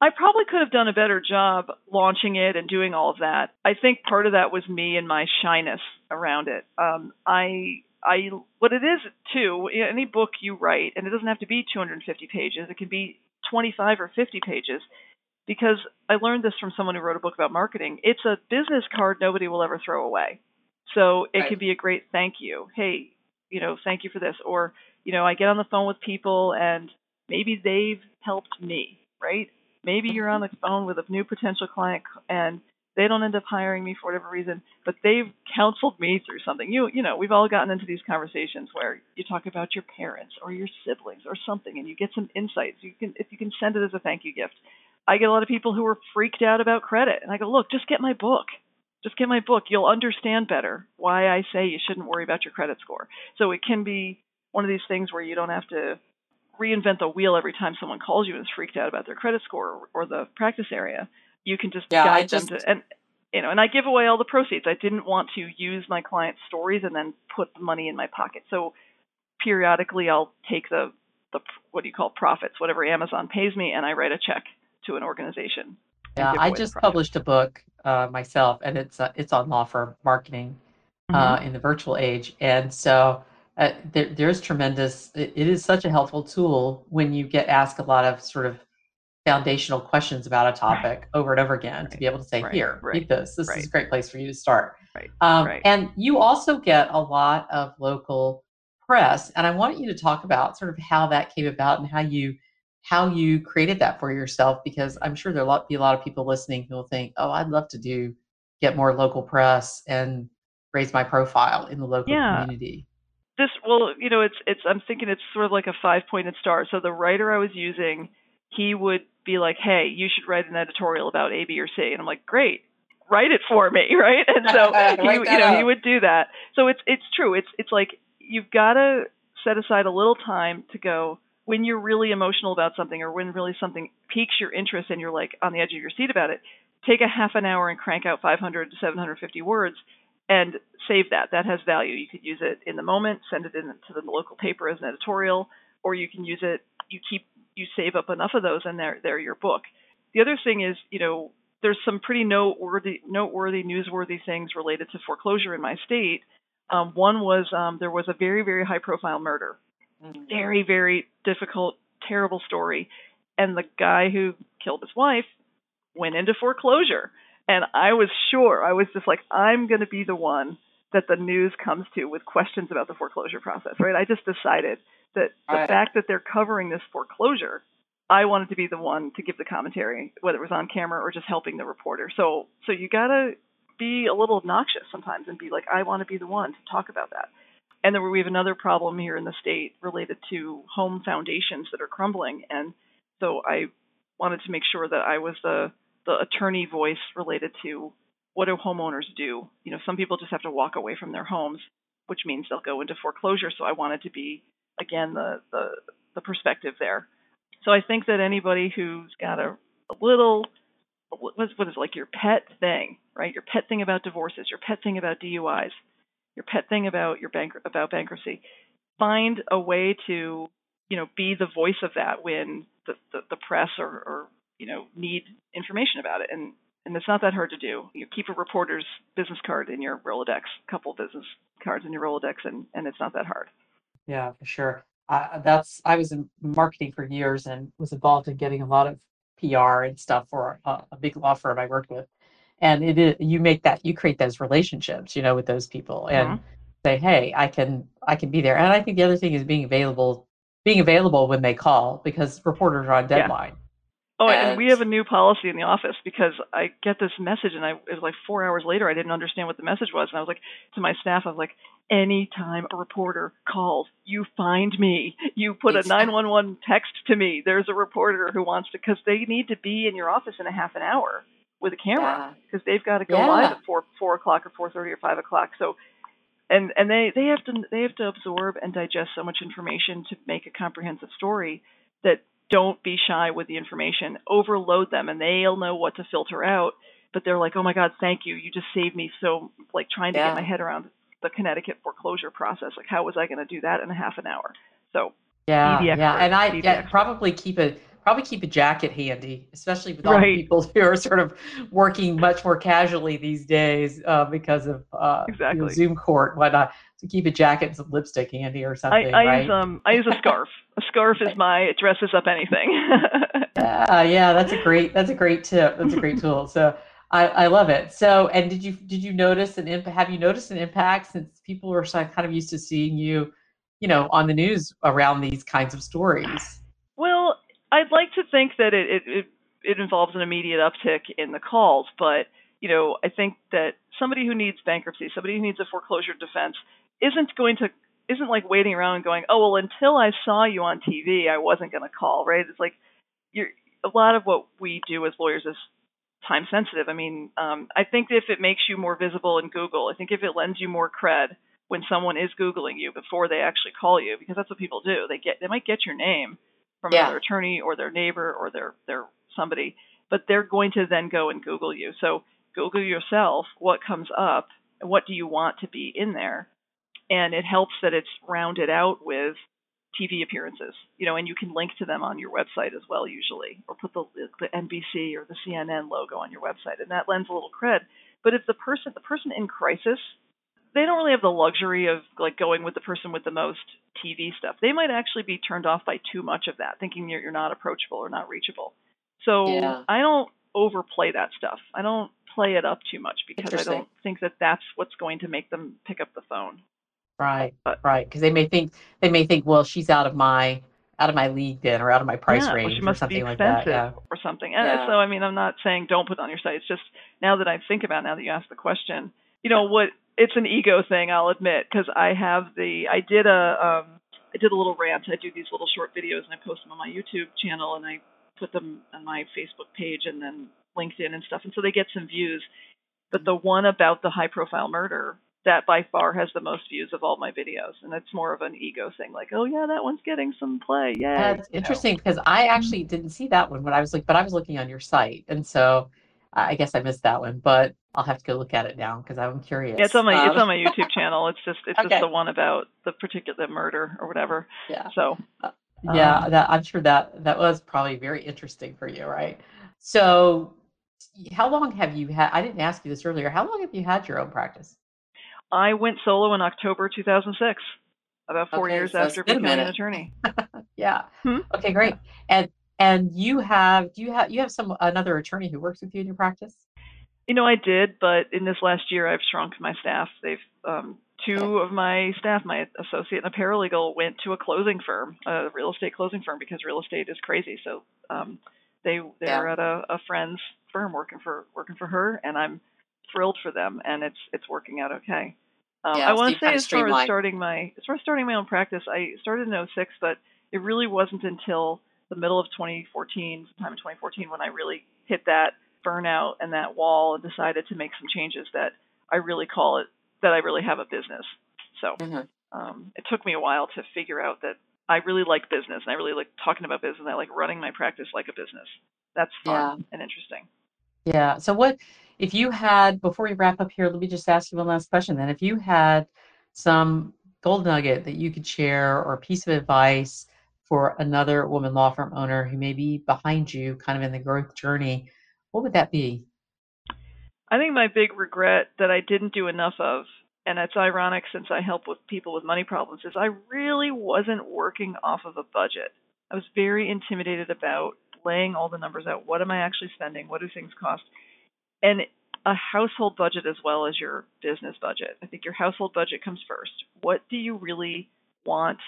S2: I probably could have done a better job launching it and doing all of that. I think part of that was me and my shyness around it. Um, I, I, what it is too, any book you write, and it doesn't have to be 250 pages, it can be 25 or 50 pages, because I learned this from someone who wrote a book about marketing. It's a business card nobody will ever throw away. So it right. can be a great thank you. Hey, you know, thank you for this. Or, you know, I get on the phone with people and maybe they've helped me, right? Maybe you're on the phone with a new potential client and they don't end up hiring me for whatever reason, but they've counseled me through something. You you know, we've all gotten into these conversations where you talk about your parents or your siblings or something and you get some insights. You can if you can send it as a thank you gift. I get a lot of people who are freaked out about credit and I go, "Look, just get my book. Just get my book. You'll understand better why I say you shouldn't worry about your credit score." So it can be one of these things where you don't have to reinvent the wheel every time someone calls you and is freaked out about their credit score or, or the practice area. You can just yeah, guide just, them to and you know, and I give away all the proceeds. I didn't want to use my clients' stories and then put the money in my pocket. So periodically, I'll take the the what do you call profits, whatever Amazon pays me, and I write a check to an organization.
S1: Yeah, I just published a book uh, myself, and it's uh, it's on law firm marketing uh, mm-hmm. in the virtual age, and so uh, there, there's tremendous it, it is such a helpful tool when you get asked a lot of sort of foundational questions about a topic over and over again right. to be able to say right. here right. read this this is a great place for you to start
S2: right.
S1: Um, and you also get a lot of local press and i want you to talk about sort of how that came about and how you how you created that for yourself because i'm sure there'll be a lot of people listening who will think oh i'd love to do get more local press and raise my profile in the local yeah. community
S2: this well you know it's it's i'm thinking it's sort of like a five pointed star so the writer i was using he would be like, "Hey, you should write an editorial about A, B, or C," and I'm like, "Great, write it for me, right?" And so he, you know,
S3: up.
S2: he would do that. So it's it's true. It's it's like you've got to set aside a little time to go when you're really emotional about something or when really something piques your interest and you're like on the edge of your seat about it. Take a half an hour and crank out 500 to 750 words and save that. That has value. You could use it in the moment, send it in to the local paper as an editorial, or you can use it. You keep you save up enough of those, and they're they're your book. The other thing is, you know, there's some pretty noteworthy noteworthy newsworthy things related to foreclosure in my state. Um, one was um, there was a very very high profile murder,
S3: Mm.
S2: very very difficult, terrible story, and the guy who killed his wife went into foreclosure. And I was sure, I was just like, I'm going to be the one that the news comes to with questions about the foreclosure process, right? I just decided that the
S3: Right.
S2: fact that they're covering this foreclosure, I wanted to be the one to give the commentary, whether it was on camera or just helping the reporter. So, so you got to be a little obnoxious sometimes and be like, I want to be the one to talk about that. And then we have another problem here in the state related to home foundations that are crumbling. And so I wanted to make sure that I was the the attorney voice related to what do homeowners do. You know, some people just have to walk away from their homes, which means they'll go into foreclosure. So I wanted to be again the the, the perspective there. So I think that anybody who's got a, a little what is what is like your pet thing, right? Your pet thing about divorces, your pet thing about DUIs, your pet thing about your bank about bankruptcy. Find a way to you know be the voice of that when the the, the press or, or you know need information about it and and it's not that hard to do. You keep a reporter's business card in your Rolodex, a couple business cards in your Rolodex, and and it's not that hard.
S1: Yeah, for sure. Uh, that's I was in marketing for years and was involved in getting a lot of PR and stuff for a, a big law firm I worked with. And it is you make that you create those relationships, you know, with those people and
S2: Mhm.
S1: say, hey, I can I can be there. And I think the other thing is being available, being available when they call because reporters are on
S2: Yeah. Oh, and we have a new policy in the office because I get this message, and I it was like four hours later. I didn't understand what the message was, and I was like to my staff, I was like, anytime a reporter calls, you find me. You put a 911 text to me. There's a reporter who wants to, because they need to be in your office in a half an hour with a camera
S3: Yeah.
S2: because they've got to go
S3: Yeah.
S2: live at four four o'clock or four thirty or five o'clock. So, and and they they have to they have to absorb and digest so much information to make a comprehensive story that don't be shy with the information. Overload them, and they'll know what to filter out. But they're like, oh my God, thank you. You just saved me. So like trying to
S3: Yeah.
S2: get my head around the Connecticut foreclosure process. Like how was I going to do that in a half an hour? So
S1: Yeah,
S2: the
S1: yeah, and I yeah, probably keep a probably keep a jacket handy, especially with all the people who are sort of working much more casually these days uh, because of uh, you know, Zoom court whatnot. To keep a jacket and some lipstick handy or
S2: I,
S1: something,
S2: I
S1: right?
S2: use um I use a scarf. A scarf is my it dresses up anything.
S1: Yeah, yeah, that's a great that's a great tip. That's a great tool. So I, I love it. So and did you did you notice an impact? Have you noticed an impact since people are so- kind of used to seeing you, you know, on the news around these kinds of stories?
S2: Well, I'd like to think that it, it, it, it involves an immediate uptick in the calls, but you know, I think that somebody who needs bankruptcy, somebody who needs a foreclosure defense, isn't going to isn't like waiting around and going, oh well, until I saw you on TV, I wasn't going to call, right? It's like you're a lot of what we do as lawyers is time sensitive. I mean, um, I think if it makes you more visible in Google, I think if it lends you more cred when someone is googling you before they actually call you, because that's what people do. They get they might get your name from
S3: Yeah.
S2: another attorney or their neighbor or their their somebody, but they're going to then go and Google you. So Google yourself what comes up and what do you want to be in there, and it helps that it's rounded out with TV appearances, you know, and you can link to them on your website as well usually, or put the the NBC or the CNN logo on your website, and that lends a little cred. But if the person the person in crisis, they don't really have the luxury of like going with the person with the most TV stuff. They might actually be turned off by too much of that, thinking you're you're not approachable or not reachable. So
S3: Yeah.
S2: I don't overplay that stuff. I don't play it up too much because I don't think that that's what's going to make them pick up the phone.
S1: Right,
S2: But-
S1: right. Because they may think they may think, well, she's out of my out of my league then, or out of my price
S2: yeah, well,
S1: range,
S2: she
S1: or something
S2: be
S1: like that.
S2: expensive
S1: Yeah.
S2: or something. And
S3: Yeah.
S2: so, I mean, I'm not saying don't put it on your site. It's just now that I think about it, now that you asked the question, you know what? It's an ego thing, I'll admit, because I have the I did a um I did a little rant. I do these little short videos and I post them on my YouTube channel, and I put them on my Facebook page and then LinkedIn and stuff, and so they get some views. But the one about the high profile murder, that by far has the most views of all my videos, and it's more of an ego thing, like, oh yeah, that one's getting some play, yeah.
S1: That's interesting because I actually didn't see that one when I was like, but I was looking on your site, and so I guess I missed that one, but I'll have to go look at it now because I'm curious.
S2: Yeah, it's on my um, it's on my YouTube channel. It's just it's okay. just the one about the particular murder or whatever. Yeah. So.
S1: Uh, yeah, um, that, I'm sure that that was probably very interesting for you, right? So, how long have you had? I didn't ask you this earlier. How long have you had your own practice?
S2: I went solo in October 2006, about four okay, years so after becoming an attorney.
S1: yeah. Hmm? Okay, great. And and you have do you have you have some another attorney who works with you in your practice?
S2: You know, I did, but in this last year, I've shrunk my staff. They've um, two okay. of my staff, my associate and a paralegal, went to a closing firm, a real estate closing firm, because real estate is crazy. So um, they they're yeah. at a, a friend's firm working for working for her, and I'm thrilled for them, and it's it's working out okay. Um, yeah, I want to say as far as starting my as far as starting my own practice, I started in 06, but it really wasn't until the middle of 2014, sometime in 2014, when I really hit that burnout and that wall and decided to make some changes that I really call it that I really have a business. So mm-hmm. um, it took me a while to figure out that I really like business and I really like talking about business. I like running my practice like a business. That's fun yeah. and interesting.
S1: Yeah. So what if you had before we wrap up here? Let me just ask you one last question. Then, if you had some gold nugget that you could share or a piece of advice for another woman law firm owner who may be behind you, kind of in the growth journey, what would that be?
S2: I think my big regret that I didn't do enough of, and it's ironic since I help with people with money problems, is I really wasn't working off of a budget. I was very intimidated about laying all the numbers out. What am I actually spending? What do things cost? And a household budget as well as your business budget. I think your household budget comes first. What do you really want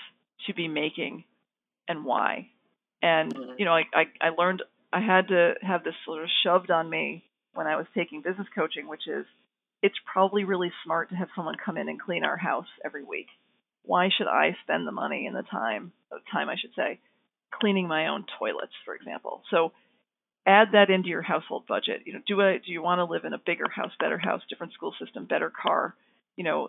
S2: to be making and why? And mm-hmm. you know, I, I, I learned I had to have this sort of shoved on me when I was taking business coaching, which is it's probably really smart to have someone come in and clean our house every week. Why should I spend the money and the time, the time I should say, cleaning my own toilets, for example? So add that into your household budget. You know, do I do you want to live in a bigger house, better house, different school system, better car? You know,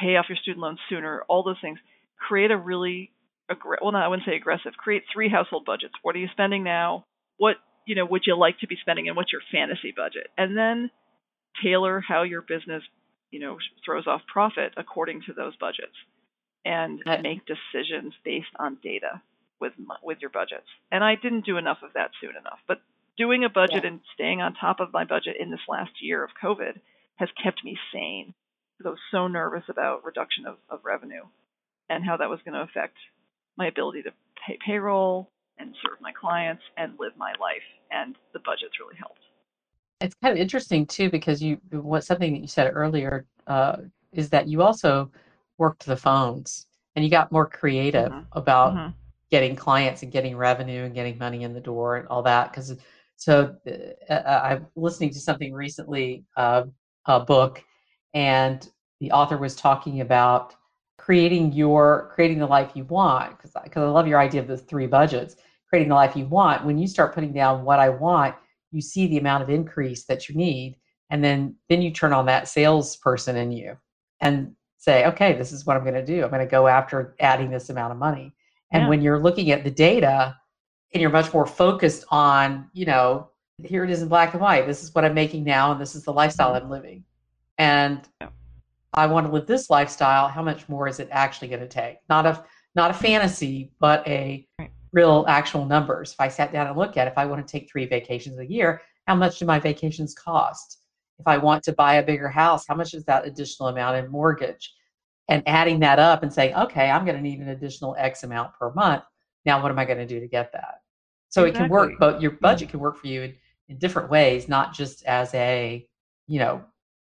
S2: pay off your student loans sooner. All those things. Create a really aggr- well, no, I wouldn't say aggressive. Create three household budgets. What are you spending now? What you know would you like to be spending, and what's your fantasy budget? And then tailor how your business you know throws off profit according to those budgets, and make decisions based on data with with your budgets. And I didn't do enough of that soon enough, but doing a budget yeah. and staying on top of my budget in this last year of COVID has kept me sane because I was so nervous about reduction of, of revenue and how that was going to affect my ability to pay payroll and serve my clients and live my life. And the budget's really helped.
S1: It's kind of interesting too because you what something that you said earlier uh, is that you also worked the phones and you got more creative mm-hmm. about mm-hmm. getting clients and getting revenue and getting money in the door and all that because so uh, uh, I'm listening to something recently, uh, a book, and the author was talking about creating your creating the life you want because because I love your idea of the three budgets creating the life you want. When you start putting down what i want you see the amount of increase that you need and then then you turn on that salesperson in you and say okay this is what i'm going to do. I'm going to go after adding this amount of money. And yeah. when you're looking at the data and you're much more focused on, you know, here it is in black and white. This is what I'm making now, and this is the lifestyle I'm living. And I want to live this lifestyle. How much more is it actually going to take? Not a not a fantasy, but a real actual numbers. If I sat down and looked at, if I want to take three vacations a year, how much do my vacations cost? If I want to buy a bigger house, how much is that additional amount in mortgage? And adding that up and saying, okay, I'm going to need an additional X amount per month. Now, what am I going to do to get that? So exactly. it can work, but your budget can work for you in, in different ways, not just as a, you know,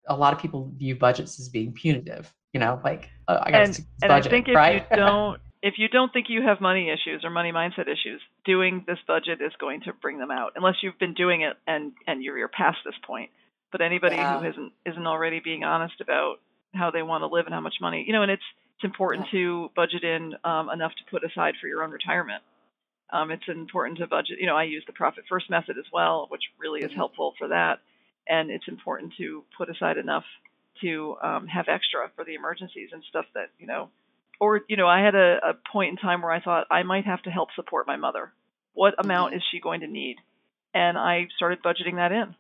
S1: a lot of people view budgets as being punitive. You know, like uh, I got
S2: and
S1: budget,
S2: I think if
S1: right?
S2: you don't, if you don't think you have money issues or money mindset issues, doing this budget is going to bring them out, unless you've been doing it and and you're, you're past this point. But anybody yeah. who isn't isn't already being honest about how they want to live and how much money, you know, and it's it's important yeah. to budget in um, enough to put aside for your own retirement Um, it's important to budget. You know, I use the profit first method as well, which really is helpful for that. And it's important to put aside enough to um, have extra for the emergencies and stuff that you know. Or you know, I had a, a point in time where I thought I might have to help support my mother. What amount mm-hmm. is she going to need? And I started budgeting that in.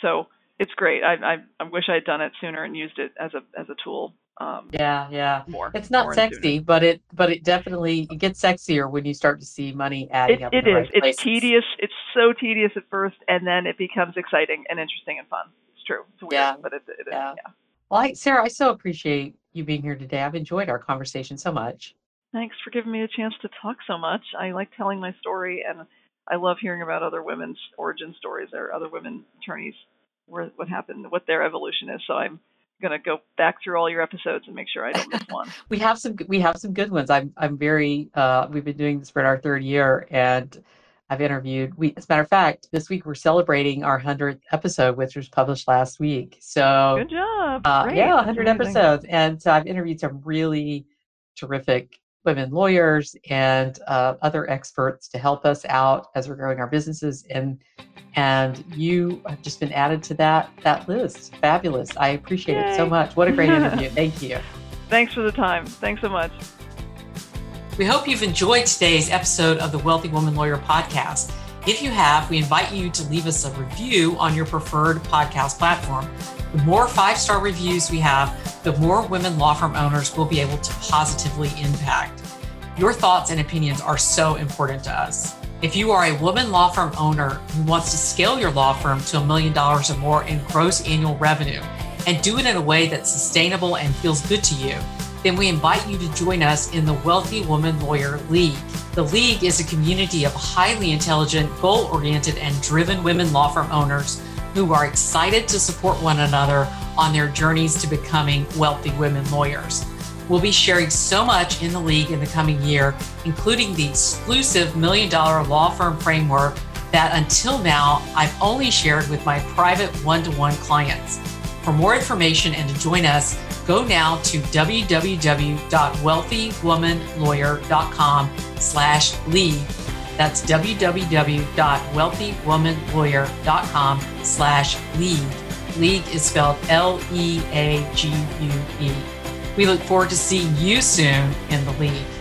S2: So it's great. I, I, I wish I had done it sooner and used it as a as a tool
S1: um, yeah yeah. more it's not more sexy but it but it definitely it gets sexier when you start to see money adding
S2: it,
S1: up
S2: it
S1: is.
S2: right it's tedious. It's so tedious at first and then it becomes exciting and interesting and fun. It's true. It's weird yeah. but it, it yeah. Is, yeah.
S1: Well I, sarah i so appreciate you being here today. I've enjoyed our conversation so much.
S2: Thanks for giving me a chance to talk so much. I like telling my story and i love hearing about other women's origin stories or other women attorneys where what happened what their evolution is. So i'm gonna go back through all your episodes and make sure I don't miss one.
S1: we have some we have some good ones. I'm I'm very uh, we've been doing this for our third year and I've interviewed we as a matter of fact, this week we're celebrating our hundredth episode, which was published last week. So
S2: good job.
S1: Uh, yeah, hundred episodes. And so I've interviewed some really terrific women lawyers and uh, other experts to help us out as we're growing our businesses and and you have just been added to that that list. Fabulous. I appreciate Yay. it so much. What a great interview. Thank you.
S2: Thanks for the time. Thanks so much.
S1: We hope you've enjoyed today's episode of the wealthy woman lawyer podcast. If you have we invite you to leave us a review on your preferred podcast platform the more five star reviews we have the more women law firm owners will be able to positively impact. Your thoughts and opinions are so important to us. If you are a woman law firm owner who wants to scale your law firm to a million dollars or more in gross annual revenue and do it in a way that's sustainable and feels good to you, then we invite you to join us in the Wealthy Woman Lawyer League. The League is a community of highly intelligent, goal oriented, and driven women law firm owners who are excited to support one another on their journeys to becoming wealthy women lawyers. We'll be sharing so much in the league in the coming year, including the exclusive million dollar law firm framework that until now I've only shared with my private one to one clients. For more information and to join us, go now to www.wealthywomanlawyer.com slash league. That's www.wealthywomanlawyer.com slash league League is spelled L E A G U E. We look forward to seeing you soon in the league.